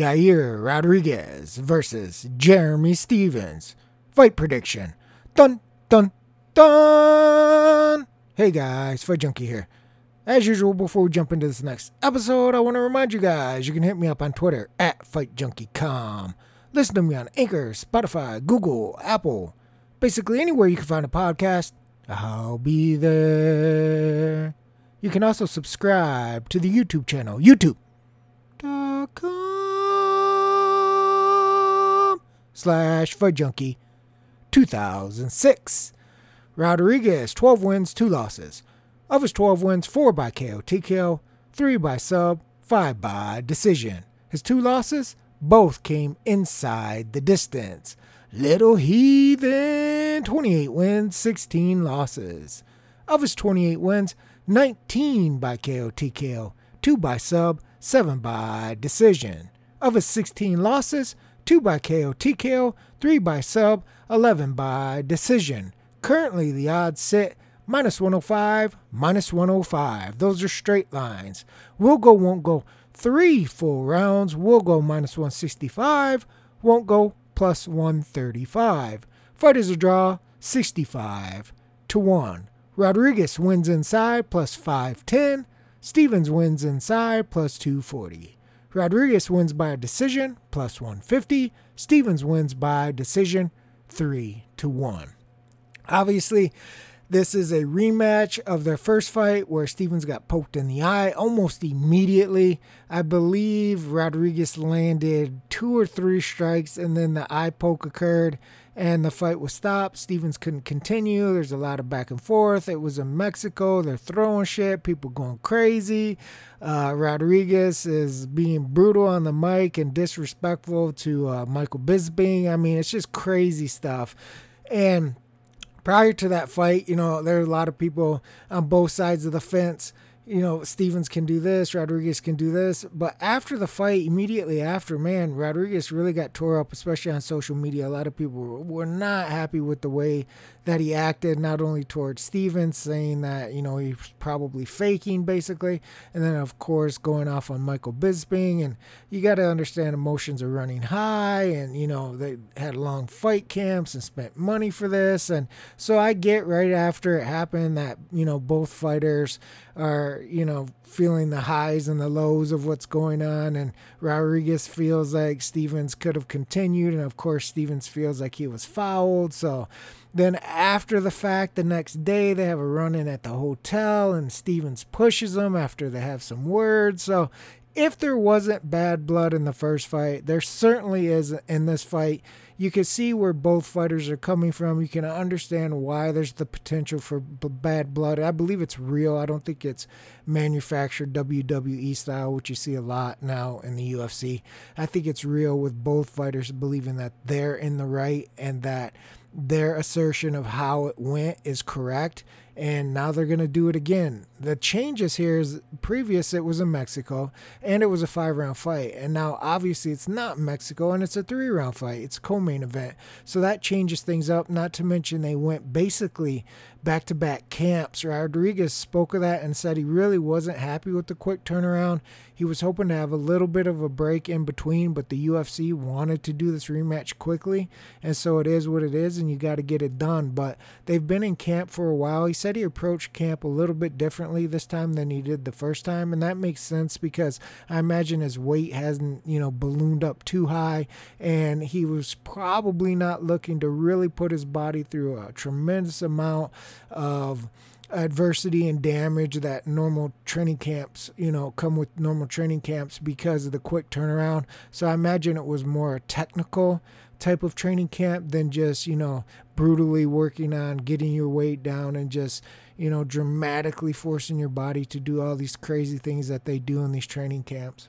Yair Rodriguez versus Jeremy Stephens. Fight prediction. Dun, dun, dun! Hey guys, Fight Junkie here. As usual, before we jump into this next episode, I want to remind you guys you can hit me up on Twitter at FightJunkieCom. Listen to me on Anchor, Spotify, Google, Apple, basically anywhere you can find a podcast. I'll be there. You can also subscribe to the YouTube channel, youtube.com slash Fight Junkie 2006. Rodriguez, 12 wins, 2 losses. Of his 12 wins, 4 by KO TKO, 3 by sub, 5 by decision. His 2 losses, both came inside the distance. Little Heathen, 28 wins, 16 losses. Of his 28 wins, 19 by KO TKO, 2 by sub, 7 by decision. Of his 16 losses, 2 by KO TKO, 3 by sub, 11 by decision. Currently, the odds sit minus 105, minus 105. Those are straight lines. Will go, won't go. Three full rounds. Will go minus 165, won't go plus 135. Fight is a draw, 65 to 1. Rodriguez wins inside plus 510. Stephens wins inside plus 240. Rodriguez wins by a decision plus 150. Stephens wins by decision 3 to 1. Obviously, this is a rematch of their first fight where Stephens got poked in the eye almost immediately. I believe Rodriguez landed two or three strikes and then the eye poke occurred and the fight was stopped. Stephens couldn't continue. There's a lot of back and forth. It was in Mexico. They're throwing shit, people going crazy. Uh, Rodriguez is being brutal on the mic and disrespectful to uh, Michael Bisping. I mean, it's just crazy stuff. And prior to that fight, you know, there are a lot of people on both sides of the fence. You know, Stephens can do this, Rodriguez can do this. But after the fight, immediately after, man, Rodriguez really got tore up, especially on social media. A lot of people were not happy with the way that he acted, not only towards Stephens, saying that, you know, he's probably faking, basically. And then, of course, going off on Michael Bisping. And you got to understand emotions are running high. And, you know, they had long fight camps and spent money for this. And so I get right after it happened that, you know, both fighters are, you know, feeling the highs and the lows of what's going on. And Rodriguez feels like Stephens could have continued. And of course, Stephens feels like he was fouled. So then after the fact, the next day, they have a run in at the hotel and Stephens pushes them after they have some words. So if there wasn't bad blood in the first fight, there certainly is in this fight. You can see where both fighters are coming from. You can understand why there's the potential for b- bad blood. I believe it's real. I don't think it's manufactured WWE style, which you see a lot now in the UFC. I think it's real with both fighters believing that they're in the right and that their assertion of how it went is correct and now they're going to do it again. The changes here is previous it was in Mexico and it was a 5 round fight and now obviously it's not Mexico and it's a 3 round fight. It's a co-main event. So that changes things up not to mention they went basically back to back camps. Rodriguez spoke of that and said he really wasn't happy with the quick turnaround. He was hoping to have a little bit of a break in between, but the UFC wanted to do this rematch quickly. And so it is what it is, and you got to get it done. But they've been in camp for a while. He said he approached camp a little bit differently this time than he did the first time. And that makes sense because I imagine his weight hasn't, you know, ballooned up too high. And he was probably not looking to really put his body through a tremendous amount of adversity and damage that normal training camps, you know, come with normal training camps because of the quick turnaround. So I imagine it was more a technical type of training camp than just, you know, brutally working on getting your weight down and just, you know, dramatically forcing your body to do all these crazy things that they do in these training camps.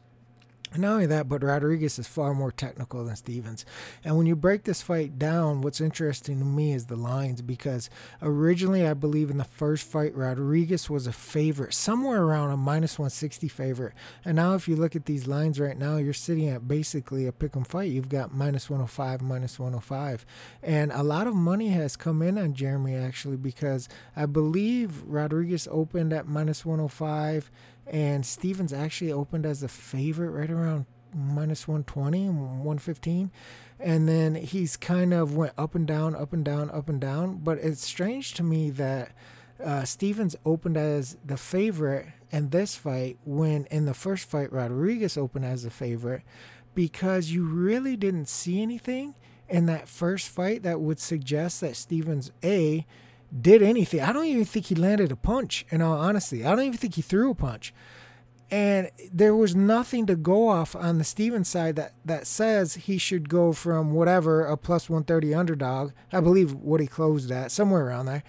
And not only that, but Rodriguez is far more technical than Stephens. And when you break this fight down, what's interesting to me is the lines because originally, I believe in the first fight, Rodriguez was a favorite, somewhere around a minus 160 favorite. And now, if you look at these lines right now, you're sitting at basically a pick 'em fight. You've got minus 105, minus 105. And a lot of money has come in on Jeremy actually because I believe Rodriguez opened at minus 105 and Stephens actually opened as a favorite right around minus 120, 115. And then he's kind of went up and down, up and down, up and down. But it's strange to me that uh, Stephens opened as the favorite in this fight when in the first fight Rodriguez opened as the favorite because you really didn't see anything in that first fight that would suggest that Stephens A did anything. I don't even think he landed a punch in all honesty. I don't even think he threw a punch. And there was nothing to go off on the Stephens side that, that says he should go from whatever, a plus 130 underdog, I believe what he closed at, somewhere around there,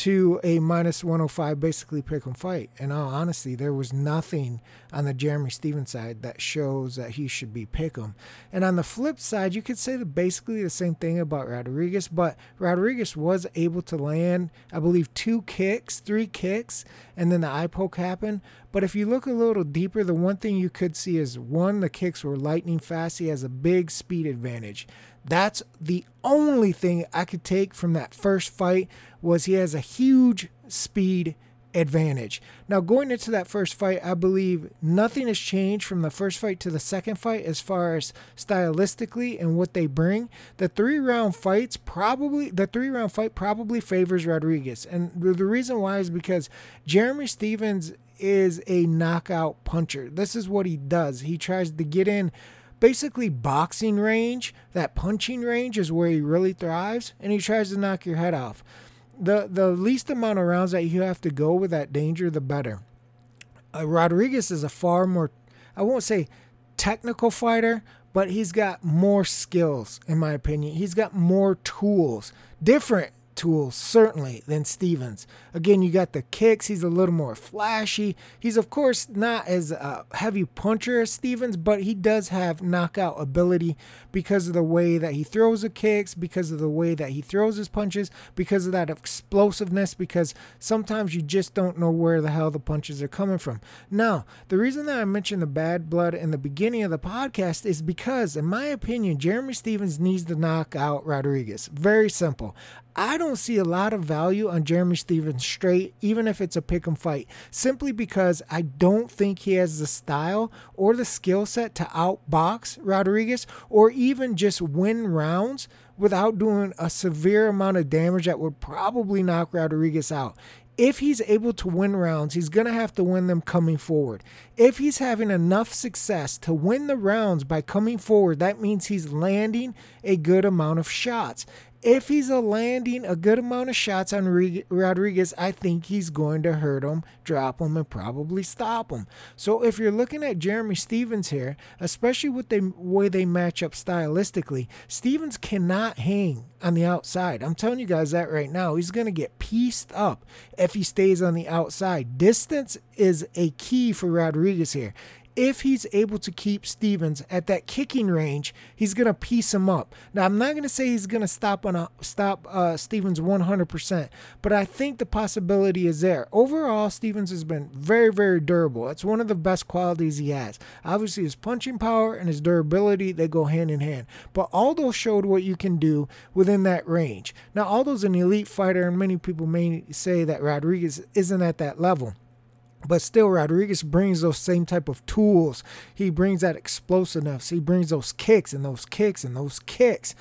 to a minus 105 basically pick and fight. In all honesty, there was nothing on the Jeremy Stephens side that shows that he should be pick 'em. And on the flip side, you could say the, basically the same thing about Rodriguez, but Rodriguez was able to land, I believe, two kicks, three kicks, and then the eye poke happened. But if you look a little deeper, the one thing you could see is one, the kicks were lightning fast. He has a big speed advantage. That's the only thing I could take from that first fight was he has a huge speed advantage. Now going into that first fight, I believe nothing has changed from the first fight to the second fight as far as stylistically and what they bring. The 3 round fights probably the 3 round fight probably favors Rodriguez. And the reason why is because Jeremy Stephens is a knockout puncher. This is what he does. He tries to get in basically boxing range, that punching range is where he really thrives, and he tries to knock your head off. The the least amount of rounds that you have to go with that danger, the better. Uh, Rodriguez is a far more, I won't say technical fighter, but he's got more skills, in my opinion. He's got more tools, different certainly, than Stephens. Again, you got the kicks. He's a little more flashy. He's, of course, not as a heavy puncher as Stephens, but he does have knockout ability because of the way that he throws the kicks, because of the way that he throws his punches, because of that explosiveness, because sometimes you just don't know where the hell the punches are coming from. Now, the reason that I mentioned the bad blood in the beginning of the podcast is because, in my opinion, Jeremy Stephens needs to knock out Rodriguez. Very simple. I don't see a lot of value on Jeremy Stephens straight, even if it's a pick 'em fight, simply because I don't think he has the style or the skill set to outbox Rodriguez or even just win rounds without doing a severe amount of damage that would probably knock Rodriguez out. If he's able to win rounds, he's going to have to win them coming forward. If he's having enough success to win the rounds by coming forward, that means he's landing a good amount of shots if he's landing a good amount of shots on Rodriguez, I think he's going to hurt him, drop him, and probably stop him. So if you're looking at Jeremy Stephens here, especially with the way they match up stylistically, Stephens cannot hang on the outside. I'm telling you guys that right now. He's going to get pieced up if he stays on the outside. Distance is a key for Rodriguez here if he's able to keep Stephens at that kicking range, he's going to piece him up. Now, I'm not going to say he's going to stop on a stop uh, Stephens 100%, but I think the possibility is there. Overall, Stephens has been very, very durable. It's one of the best qualities he has. Obviously, his punching power and his durability they go hand in hand. But Aldo showed what you can do within that range. Now, Aldo's an elite fighter, and many people may say that Rodriguez isn't at that level. But still, Rodriguez brings those same type of tools. He brings that explosiveness. He brings those kicks and those kicks and those kicks.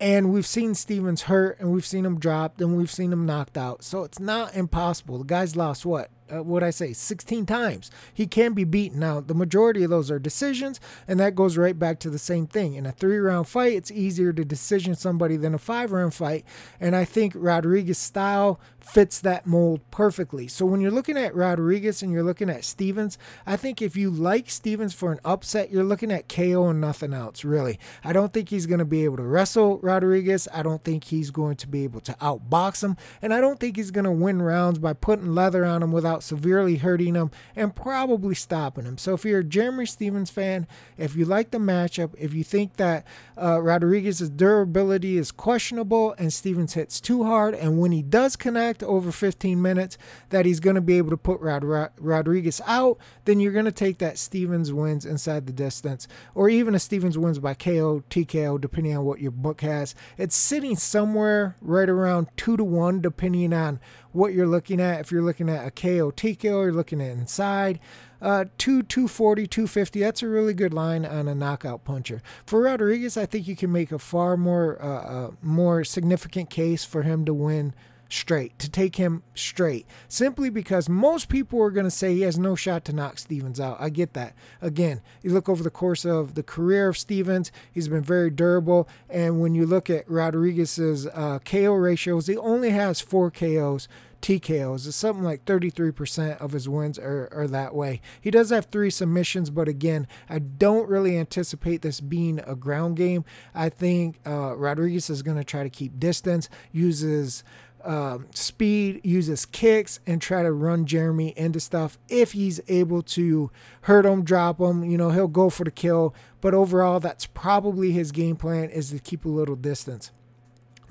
And we've seen Stephens hurt and we've seen him dropped and we've seen him knocked out. So it's not impossible. The guy's lost what? Uh, what I say, 16 times. He can be beaten. Now, the majority of those are decisions, and that goes right back to the same thing. In a three round fight, it's easier to decision somebody than a five round fight. And I think Rodriguez style fits that mold perfectly. So when you're looking at Rodriguez and you're looking at Stephens, I think if you like Stephens for an upset, you're looking at KO and nothing else, really. I don't think he's going to be able to wrestle Rodriguez. I don't think he's going to be able to outbox him. And I don't think he's going to win rounds by putting leather on him without severely hurting him and probably stopping him. So if you're a Jeremy Stephens fan, if you like the matchup, if you think that uh, Rodriguez's durability is questionable and Stephens hits too hard, and when he does connect over 15 minutes, that he's going to be able to put Rod- Rod- Rodriguez out, then you're going to take that Stephens wins inside the distance, or even a Stephens wins by KO, TKO, depending on what your book has. It's sitting somewhere right around two to one, depending on what you're looking at. If you're looking at a KO TKO, you're looking at inside. Uh, 2, 240, 250. That's a really good line on a knockout puncher. For Rodriguez, I think you can make a far more uh, uh, more significant case for him to win straight, to take him straight, simply because most people are going to say he has no shot to knock Stephens out. I get that. Again, you look over the course of the career of Stephens, he's been very durable. And when you look at Rodriguez's uh, KO ratios, he only has four KOs. TKOs. It's something like 33% of his wins are, are that way. He does have three submissions, but again, I don't really anticipate this being a ground game. I think uh, Rodriguez is going to try to keep distance, uses um, speed, uses kicks, and try to run Jeremy into stuff. If he's able to hurt him, drop him, you know, he'll go for the kill. But overall, that's probably his game plan is to keep a little distance.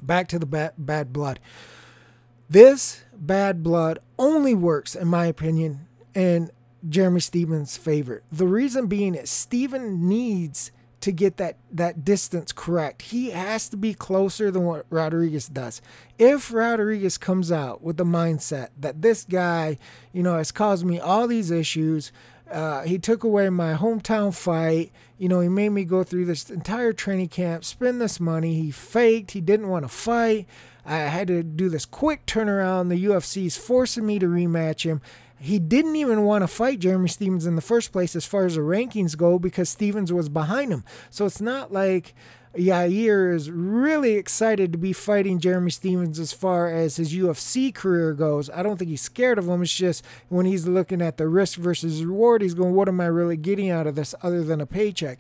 Back to the bad, bad blood. This bad blood only works, in my opinion, in Jeremy Stephens' favor. The reason being is Steven needs to get that that distance correct. He has to be closer than what Rodriguez does. If Rodriguez comes out with the mindset that this guy, you know, has caused me all these issues, uh, he took away my hometown fight. You know, he made me go through this entire training camp, spend this money. He faked. He didn't want to fight. I had to do this quick turnaround. The UFC's forcing me to rematch him he didn't even want to fight Jeremy Stephens in the first place as far as the rankings go because Stephens was behind him. So it's not like Yair is really excited to be fighting Jeremy Stephens as far as his UFC career goes. I don't think he's scared of him. It's just when he's looking at the risk versus reward, he's going, What am I really getting out of this other than a paycheck?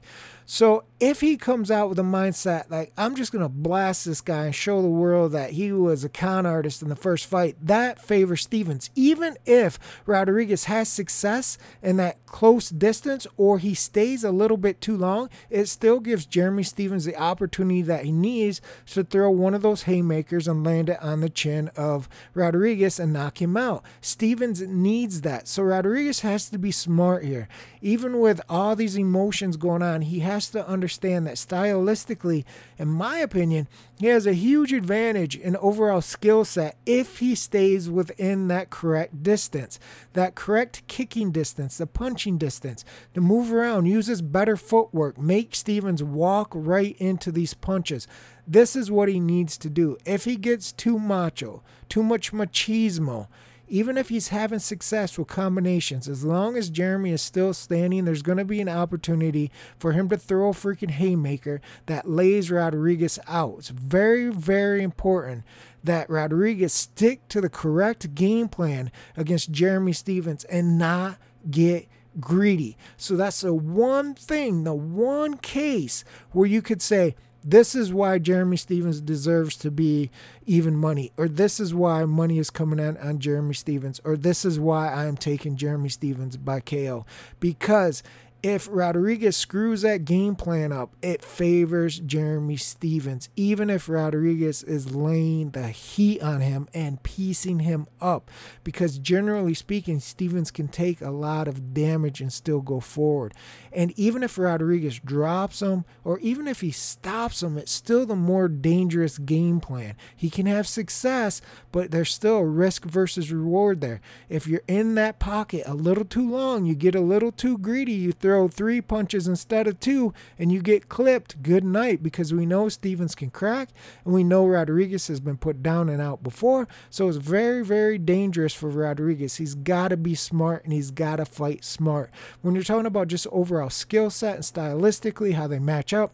So if he comes out with a mindset like I'm just gonna blast this guy and show the world that he was a con artist in the first fight, that favors Stephens. Even if Rodriguez has success in that close distance or he stays a little bit too long, it still gives Jeremy Stephens the opportunity that he needs to throw one of those haymakers and land it on the chin of Rodriguez and knock him out. Stephens needs that. So Rodriguez has to be smart here. Even with all these emotions going on, he has to understand that stylistically, in my opinion, he has a huge advantage in overall skill set if he stays within that correct distance, that correct kicking distance, the punching distance, to move around, uses better footwork, make Stephens walk right into these punches. This is what he needs to do. If he gets too macho, too much machismo, even if he's having success with combinations, as long as Jeremy is still standing, there's going to be an opportunity for him to throw a freaking haymaker that lays Rodriguez out. It's very, very important that Rodriguez stick to the correct game plan against Jeremy Stephens and not get greedy. So that's the one thing, the one case where you could say, this is why Jeremy Stephens deserves to be even money, or this is why money is coming in on Jeremy Stephens, or this is why I am taking Jeremy Stephens by KO. Because if Rodriguez screws that game plan up, it favors Jeremy Stephens, even if Rodriguez is laying the heat on him and piecing him up. Because generally speaking, Stephens can take a lot of damage and still go forward. And even if Rodriguez drops him, or even if he stops him, it's still the more dangerous game plan. He can have success, but there's still a risk versus reward there. If you're in that pocket a little too long, you get a little too greedy, you throw throw three punches instead of two and you get clipped, good night because we know Stephens can crack and we know Rodriguez has been put down and out before. So it's very, very dangerous for Rodriguez. He's got to be smart and he's got to fight smart. When you're talking about just overall skill set and stylistically, how they match up,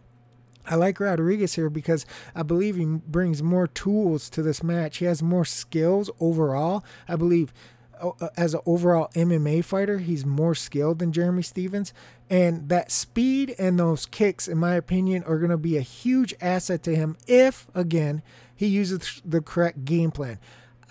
I like Rodriguez here because I believe he brings more tools to this match. He has more skills overall. I believe Uh, as an overall MMA fighter, he's more skilled than Jeremy Stephens. And that speed and those kicks, in my opinion, are going to be a huge asset to him if, again, he uses the correct game plan.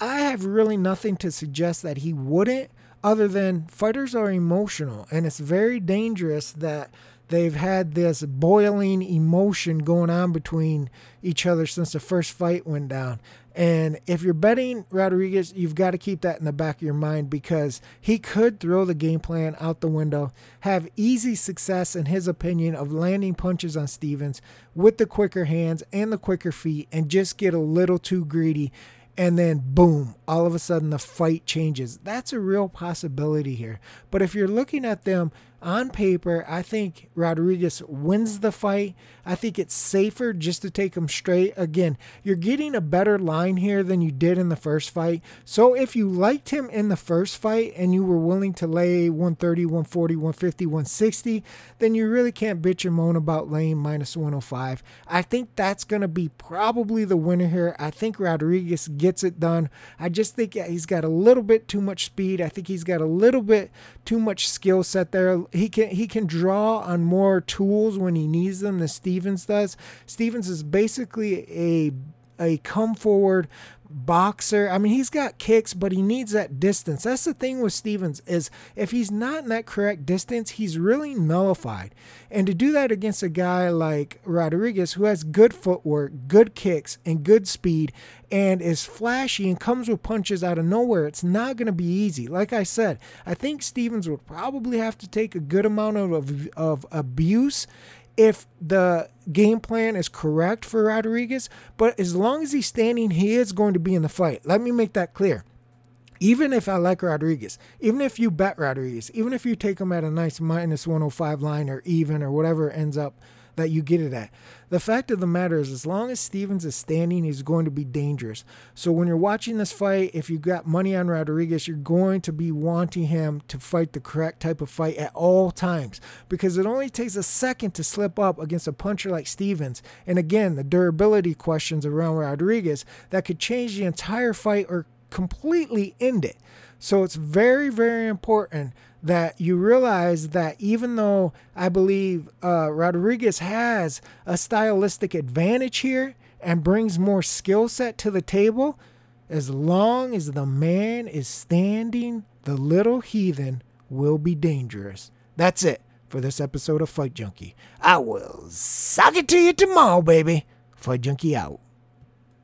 I have really nothing to suggest that he wouldn't, other than fighters are emotional. And it's very dangerous that they've had this boiling emotion going on between each other since the first fight went down. And if you're betting Rodriguez, you've got to keep that in the back of your mind because he could throw the game plan out the window, have easy success, in his opinion, of landing punches on Stephens with the quicker hands and the quicker feet, and just get a little too greedy and then boom, all of a sudden the fight changes. That's a real possibility here. But if you're looking at them on paper, I think Rodriguez wins the fight. I think it's safer just to take him straight. Again, you're getting a better line here than you did in the first fight. So if you liked him in the first fight and you were willing to lay 130, 140, 150, 160, then you really can't bitch and moan about laying minus 105. I think that's going to be probably the winner here. I think Rodriguez gets it done. I just think he's got a little bit too much speed. I think he's got a little bit too much skill set there he can he can draw on more tools when he needs them than Stephens does. Stephens is basically a a come forward boxer. I mean, he's got kicks, but he needs that distance. That's the thing with Stephens is if he's not in that correct distance, he's really nullified. And to do that against a guy like Rodriguez who has good footwork, good kicks, and good speed and is flashy and comes with punches out of nowhere, it's not going to be easy. Like I said, I think Stephens would probably have to take a good amount of, of, abuse if the game plan is correct for Rodriguez, but as long as he's standing, he is going to be in the fight. Let me make that clear. Even if I like Rodriguez, even if you bet Rodriguez, even if you take him at a nice minus 105 line or even or whatever ends up that you get it at. The fact of the matter is, as long as Stephens is standing, he's going to be dangerous. So when you're watching this fight, if you got money on Rodriguez, you're going to be wanting him to fight the correct type of fight at all times because it only takes a second to slip up against a puncher like Stephens. And again, the durability questions around Rodriguez that could change the entire fight or completely end it. So it's very, very important that you realize that even though I believe uh, Rodriguez has a stylistic advantage here and brings more skill set to the table, as long as the man is standing, the little heathen will be dangerous. That's it for this episode of Fight Junkie. I will suck it to you tomorrow, baby. Fight Junkie out.